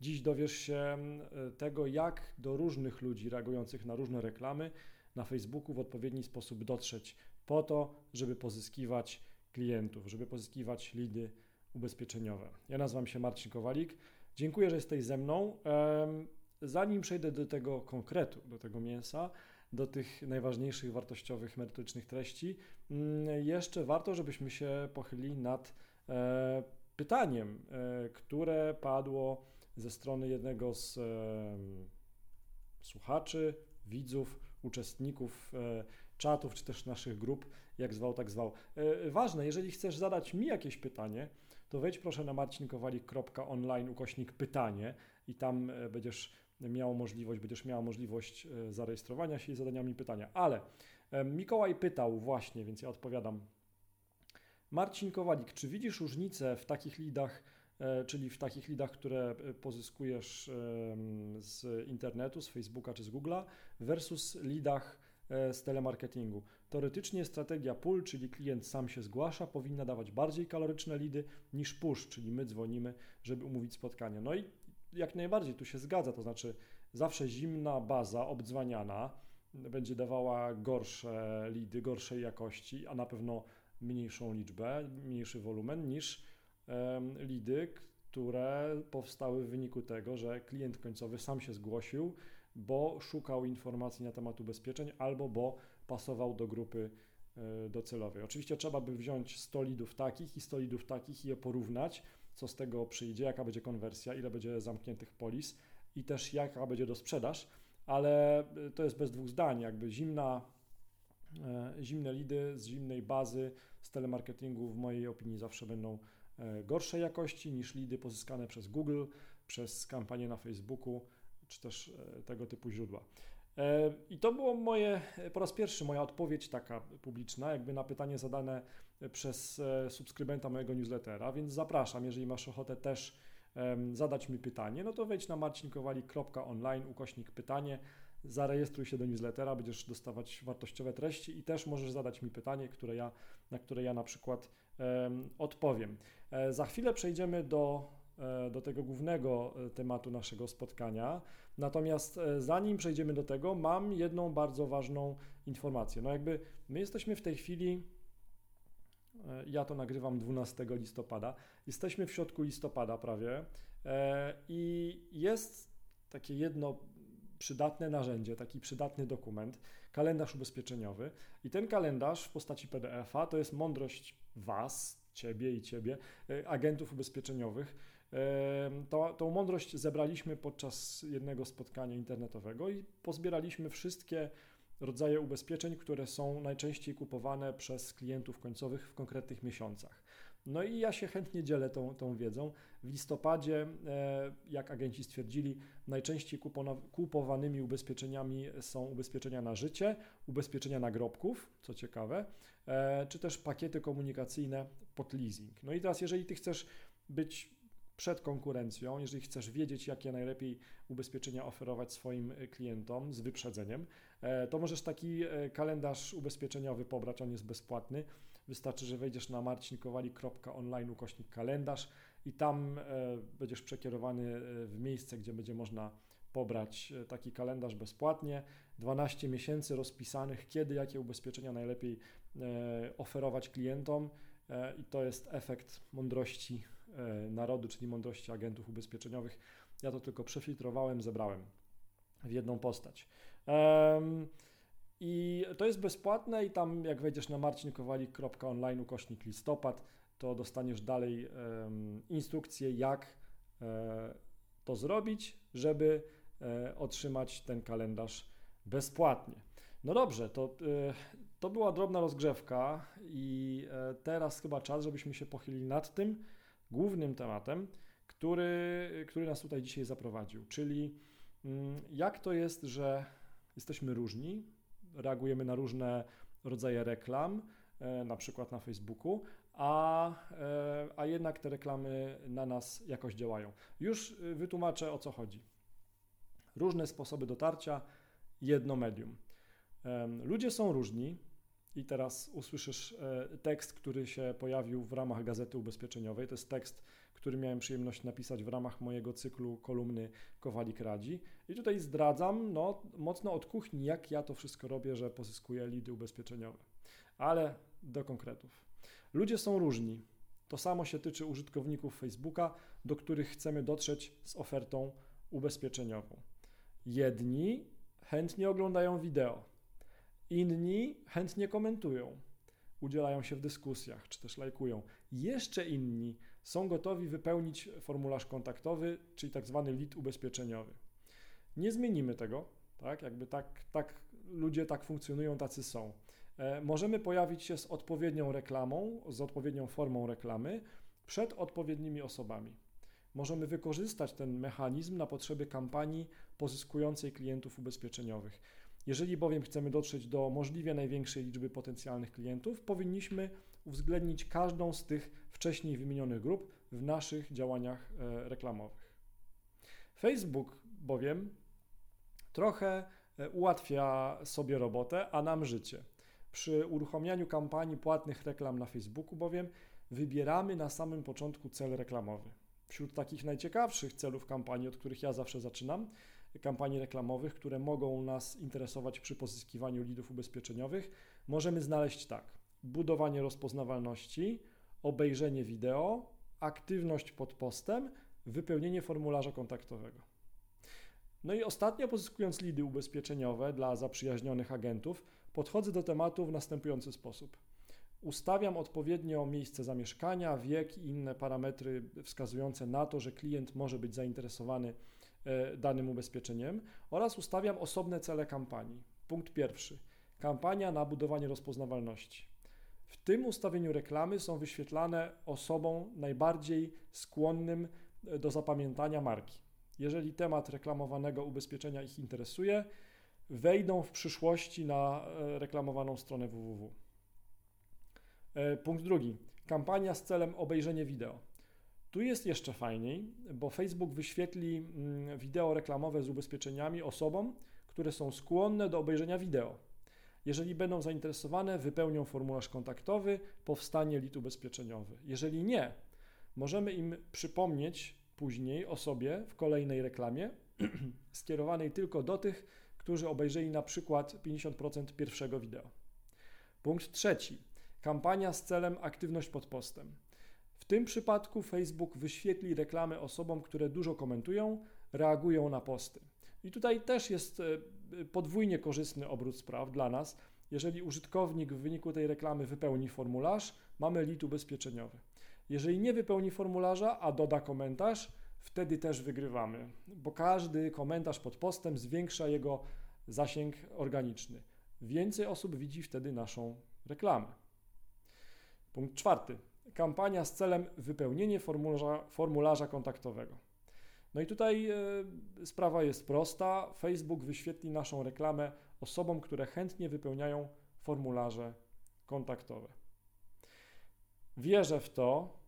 Dziś dowiesz się tego, jak do różnych ludzi reagujących na różne reklamy na Facebooku w odpowiedni sposób dotrzeć po to, żeby pozyskiwać klientów, żeby pozyskiwać lidy ubezpieczeniowe. Ja nazywam się Marcin Kowalik. Dziękuję, że jesteś ze mną. Zanim przejdę do tego konkretu, do tego mięsa, do tych najważniejszych wartościowych, merytorycznych treści, mm, jeszcze warto, żebyśmy się pochylili nad e, pytaniem, e, które padło ze strony jednego z słuchaczy, widzów, uczestników e, czatów, czy też naszych grup, jak zwał, tak zwał. Ważne, jeżeli chcesz zadać mi jakieś pytanie, to wejdź proszę na marcinkowalik.online ukośnik pytanie i tam będziesz miało możliwość, będziesz miała możliwość e, zarejestrowania się i zadania mi pytania. Ale e, Mikołaj pytał właśnie, więc ja odpowiadam. Marcin Kowalik, czy widzisz różnicę w takich lidach, e, czyli w takich lidach, które pozyskujesz z internetu, z Facebooka czy z Google'a, versus lidach z telemarketingu. Teoretycznie strategia pull, czyli klient sam się zgłasza, powinna dawać bardziej kaloryczne lidy niż push, czyli my dzwonimy, żeby umówić spotkanie. No i jak najbardziej tu się zgadza, to znaczy zawsze zimna baza obdzwaniana będzie dawała gorsze lidy, gorszej jakości, a na pewno mniejszą liczbę, mniejszy wolumen niż lidy, które powstały w wyniku tego, że klient końcowy sam się zgłosił, bo szukał informacji na temat ubezpieczeń albo bo pasował do grupy e, docelowej. Oczywiście trzeba by wziąć 100 lidów takich i 100 lidów takich i je porównać, co z tego przyjdzie, jaka będzie konwersja, ile będzie zamkniętych polis i też jaka będzie do sprzedaż, ale y, to jest bez dwóch zdań, jakby zimna, e, zimne lidy z zimnej bazy, z telemarketingu w mojej opinii zawsze będą e, gorszej jakości niż lidy pozyskane przez Google, przez kampanię na Facebooku, czy też e, tego typu źródła. E, I to było moje, po raz pierwszy moja odpowiedź taka publiczna, jakby na pytanie zadane przez e, subskrybenta mojego newslettera, więc zapraszam, jeżeli masz ochotę też zadać mi pytanie, no to wejdź na marcinkowali.online ukośnik pytanie, zarejestruj się do newslettera, będziesz dostawać wartościowe treści i też możesz zadać mi pytanie, które ja, na które ja na przykład um, odpowiem. E, za chwilę przejdziemy do E, do tego głównego e, tematu naszego spotkania. Natomiast zanim przejdziemy do tego, mam jedną bardzo ważną informację. No jakby my jesteśmy w tej chwili ja to nagrywam 12 listopada. Jesteśmy w środku listopada prawie i jest takie jedno przydatne narzędzie, taki przydatny dokument, kalendarz ubezpieczeniowy. I ten kalendarz w postaci PDF-a to jest mądrość Was, Ciebie i Ciebie, agentów ubezpieczeniowych to, tą mądrość zebraliśmy podczas jednego spotkania internetowego i pozbieraliśmy wszystkie rodzaje ubezpieczeń, które są najczęściej kupowane przez klientów końcowych w konkretnych miesiącach. No i ja się chętnie dzielę tą, tą wiedzą. W listopadzie, e, jak agenci stwierdzili, najczęściej kupowanymi ubezpieczeniami są ubezpieczenia na życie, ubezpieczenia nagrobków, co ciekawe, e, czy też pakiety komunikacyjne pod leasing. No i teraz, jeżeli Ty chcesz być przed konkurencją, jeżeli chcesz wiedzieć, jakie najlepiej ubezpieczenia oferować swoim klientom z wyprzedzeniem, e, to możesz taki kalendarz ubezpieczeniowy pobrać, on jest bezpłatny. Wystarczy, że wejdziesz na marcinkowali.online ukośnik kalendarz i tam będziesz przekierowany w miejsce, gdzie będzie można pobrać taki kalendarz bezpłatnie. 12 miesięcy rozpisanych, kiedy jakie ubezpieczenia najlepiej oferować klientom i to jest efekt mądrości E, narodu, czyli mądrości agentów ubezpieczeniowych. Ja to tylko przefiltrowałem, zebrałem w jedną postać. I to jest bezpłatne i tam jak wejdziesz na marcinkowalik.online ukośnik listopad, to dostaniesz dalej instrukcję, jak e, to zrobić, żeby e, otrzymać ten kalendarz bezpłatnie. No dobrze, to, to była drobna rozgrzewka i teraz chyba czas, żebyśmy się pochylili nad tym, głównym tematem, który, który nas tutaj dzisiaj zaprowadził, czyli mm, jak to jest, że jesteśmy różni, reagujemy na różne rodzaje reklam, e, na przykład na Facebooku, a, e, a jednak te reklamy na nas jakoś działają. Już e, wytłumaczę o co chodzi. Różne sposoby dotarcia, jedno medium. Ludzie są różni, i teraz usłyszysz e, tekst, który się pojawił w ramach gazety ubezpieczeniowej. To jest tekst, który miałem przyjemność napisać w ramach mojego cyklu kolumny Kowalik Radzi. I tutaj zdradzam no, mocno od kuchni, jak ja to wszystko robię, że pozyskuję lidy ubezpieczeniowe. Ale do konkretów. Ludzie są różni. To samo się tyczy użytkowników Facebooka, do których chcemy dotrzeć z ofertą ubezpieczeniową. Jedni chętnie oglądają wideo, inni chętnie komentują, udzielają się w dyskusjach czy też lajkują. Jeszcze inni są gotowi wypełnić formularz kontaktowy, czyli tak zwany ubezpieczeniowy. Nie zmienimy tego, tak? Jakby tak, tak ludzie tak funkcjonują, tacy są. E, możemy pojawić się z odpowiednią reklamą, z odpowiednią formą reklamy przed odpowiednimi osobami. Możemy wykorzystać ten mechanizm na potrzeby kampanii pozyskującej klientów ubezpieczeniowych. Jeżeli bowiem chcemy dotrzeć do możliwie największej liczby potencjalnych klientów, powinniśmy uwzględnić każdą z tych wcześniej wymienionych grup w naszych działaniach e, reklamowych. Facebook bowiem trochę e, ułatwia sobie robotę, a nam życie. Przy uruchomianiu kampanii płatnych reklam na Facebooku bowiem wybieramy na samym początku cel reklamowy. Wśród takich najciekawszych celów kampanii, od których ja zawsze zaczynam, kampanii reklamowych, które mogą nas interesować przy pozyskiwaniu lidów ubezpieczeniowych, możemy znaleźć tak: budowanie rozpoznawalności, obejrzenie wideo, aktywność pod postem, wypełnienie formularza kontaktowego. No i ostatnio, pozyskując lidy ubezpieczeniowe dla zaprzyjaźnionych agentów, podchodzę do tematu w następujący sposób. Ustawiam odpowiednio miejsce zamieszkania, wiek i inne parametry wskazujące na to, że klient może być zainteresowany danym ubezpieczeniem oraz ustawiam osobne cele kampanii. Punkt pierwszy. Kampania na budowanie rozpoznawalności. W tym ustawieniu reklamy są wyświetlane osobom najbardziej skłonnym e, do zapamiętania marki. Jeżeli temat reklamowanego ubezpieczenia ich interesuje, wejdą w przyszłości na e, reklamowaną stronę www. E, punkt drugi. Kampania z celem obejrzenia wideo. Tu jest jeszcze fajniej, bo Facebook wyświetli mm, wideo reklamowe z ubezpieczeniami osobom, które są skłonne do obejrzenia wideo. Jeżeli będą zainteresowane, wypełnią formularz kontaktowy, powstanie lit ubezpieczeniowy. Jeżeli nie, możemy im przypomnieć później o sobie w kolejnej reklamie, skierowanej tylko do tych, którzy obejrzeli na przykład 50% pierwszego wideo. Punkt trzeci. Kampania z celem aktywność pod postem. W tym przypadku Facebook wyświetli reklamy osobom, które dużo komentują, reagują na posty. I tutaj też jest e, podwójnie korzystny obrót spraw dla nas. Jeżeli użytkownik w wyniku tej reklamy wypełni formularz, mamy lit ubezpieczeniowy. Jeżeli nie wypełni formularza, a doda komentarz, wtedy też wygrywamy, bo każdy komentarz pod postem zwiększa jego zasięg organiczny. Więcej osób widzi wtedy naszą reklamę. Punkt czwarty. Kampania z celem wypełnienie formularza, formularza kontaktowego. No i tutaj y, sprawa jest prosta. Facebook wyświetli naszą reklamę osobom, które chętnie wypełniają formularze kontaktowe. Wierzę w to,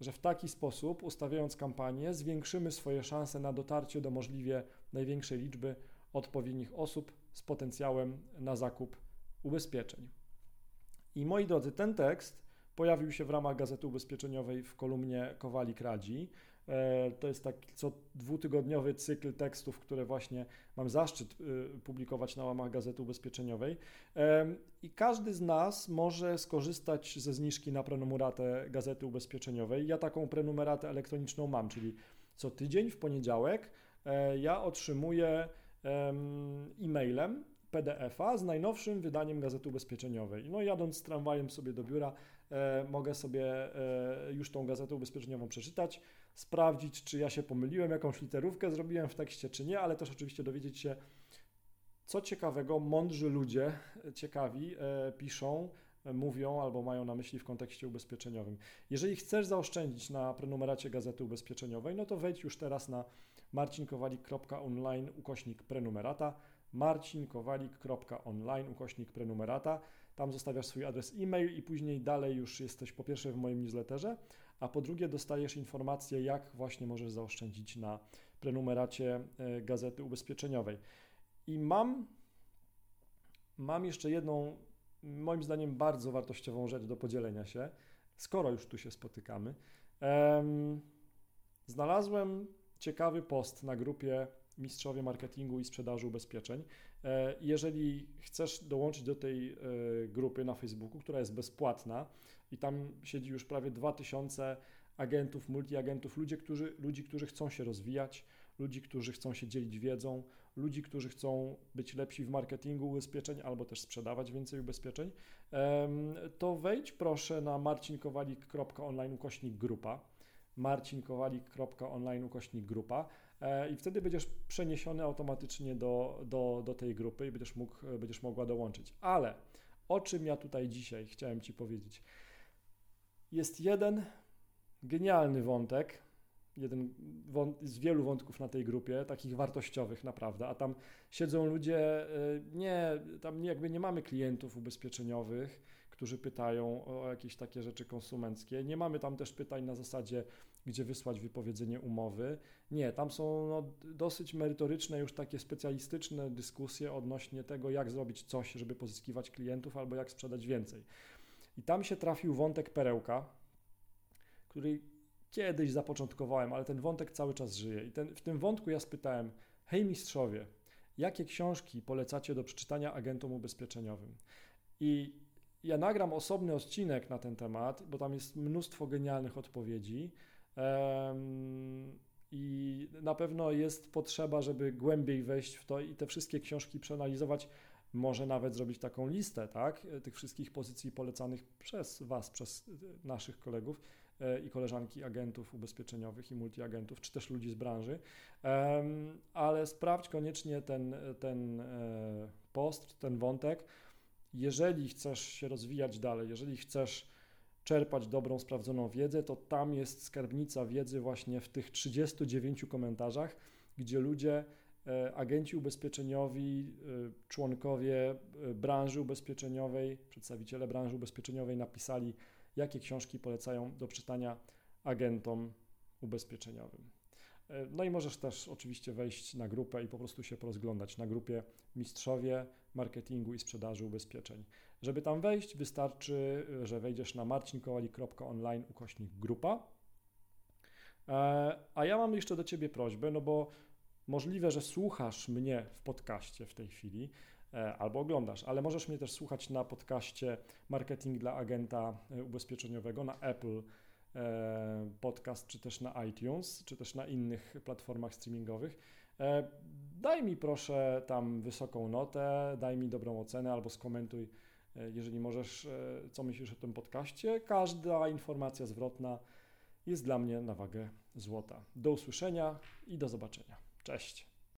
że w taki sposób, ustawiając kampanię, zwiększymy swoje szanse na dotarcie do możliwie największej liczby odpowiednich osób z potencjałem na zakup ubezpieczeń. I moi drodzy, ten tekst pojawił się w ramach Gazety Ubezpieczeniowej w kolumnie Kowalik Radzi. E, to jest taki co dwutygodniowy cykl tekstów, które właśnie mam zaszczyt y, publikować na łamach Gazety Ubezpieczeniowej. I każdy z nas może skorzystać ze zniżki na prenumeratę Gazety Ubezpieczeniowej. Ja taką prenumeratę elektroniczną mam, czyli co tydzień w poniedziałek e, ja otrzymuję e-mailem PDF-a z najnowszym wydaniem Gazety Ubezpieczeniowej. No jadąc tramwajem sobie do biura, mogę sobie e, już tą Gazetę Ubezpieczeniową przeczytać, sprawdzić, czy ja się pomyliłem, jakąś literówkę zrobiłem w tekście, czy nie, ale też oczywiście dowiedzieć się, co ciekawego mądrzy ludzie, ciekawi, e, piszą, mówią albo mają na myśli w kontekście ubezpieczeniowym. Jeżeli chcesz zaoszczędzić na prenumeracie Gazety Ubezpieczeniowej, no to wejdź już teraz na marcinkowalik.online ukośnik prenumerata marcinkowalik.online ukośnik prenumerata. Tam zostawiasz swój adres e-mail i później dalej już jesteś po pierwsze w moim newsletterze, a po drugie dostajesz informację, jak właśnie możesz zaoszczędzić na prenumeracie e, Gazety Ubezpieczeniowej. I mam, mam jeszcze jedną, moim zdaniem, bardzo wartościową rzecz do podzielenia się, skoro już tu się spotykamy. Znalazłem ciekawy post na grupie Mistrzowie Marketingu i Sprzedaży Ubezpieczeń. E, jeżeli chcesz dołączyć do tej e, grupy na Facebooku, która jest bezpłatna i tam siedzi już prawie 2000 agentów, multiagentów, ludzi, którzy, ludzi, którzy chcą się rozwijać, ludzi, którzy chcą się dzielić wiedzą, ludzi, którzy chcą być lepsi w marketingu ubezpieczeń albo też sprzedawać więcej ubezpieczeń, to wejdź proszę na marcinkowalik.online ukośnik grupa marcinkowalik.online ukośnik grupa i wtedy będziesz przeniesiony automatycznie do, do, do tej grupy i będziesz, mógł, będziesz mogła dołączyć. Ale o czym ja tutaj dzisiaj chciałem Ci powiedzieć? Jest jeden genialny wątek, jeden z wielu wątków na tej grupie, takich wartościowych naprawdę, a tam siedzą ludzie, e, nie, tam jakby nie mamy klientów ubezpieczeniowych, którzy pytają o jakieś takie rzeczy konsumenckie. Nie mamy tam też pytań na zasadzie, gdzie wysłać wypowiedzenie umowy. Nie, tam są no, dosyć merytoryczne, już takie specjalistyczne dyskusje odnośnie tego, jak zrobić coś, żeby pozyskiwać klientów albo jak sprzedać więcej. I tam się trafił wątek perełka, który kiedyś zapoczątkowałem, ale ten wątek cały czas żyje. I ten, w tym wątku ja spytałem: Hej mistrzowie, jakie książki polecacie do przeczytania agentom ubezpieczeniowym? I ja nagram osobny odcinek na ten temat, bo tam jest mnóstwo genialnych odpowiedzi. I na pewno jest potrzeba, żeby głębiej wejść w to i te wszystkie książki przeanalizować. Może nawet zrobić taką listę, tak? Tych wszystkich pozycji polecanych przez Was, przez naszych kolegów e, i koleżanki agentów ubezpieczeniowych i multiagentów, czy też ludzi z branży. Ale sprawdź koniecznie ten, ten e, post, ten wątek jeżeli chcesz się rozwijać dalej, jeżeli chcesz czerpać dobrą, sprawdzoną wiedzę, to tam jest skarbnica wiedzy właśnie w tych 39 komentarzach, gdzie ludzie, e, agenci ubezpieczeniowi, e, członkowie e, branży ubezpieczeniowej, przedstawiciele branży ubezpieczeniowej napisali, jakie książki polecają do czytania agentom ubezpieczeniowym. No i możesz też oczywiście wejść na grupę i po prostu się porozglądać na grupie Mistrzowie Marketingu i Sprzedaży Ubezpieczeń. Żeby tam wejść, wystarczy, że wejdziesz na marcinkowali.online ukośnik grupa. E, a ja mam jeszcze do Ciebie prośbę, no bo możliwe, że słuchasz mnie w podcaście w tej chwili e, albo oglądasz, ale możesz mnie też słuchać na podcaście Marketing dla Agenta Ubezpieczeniowego na Apple E, podcast, czy też na iTunes, czy też na innych platformach streamingowych. E, daj mi proszę tam wysoką notę, daj mi dobrą ocenę albo skomentuj, e, jeżeli możesz, co myślisz o tym podcaście. Każda informacja zwrotna jest dla mnie na wagę złota. Do usłyszenia i do zobaczenia. Cześć.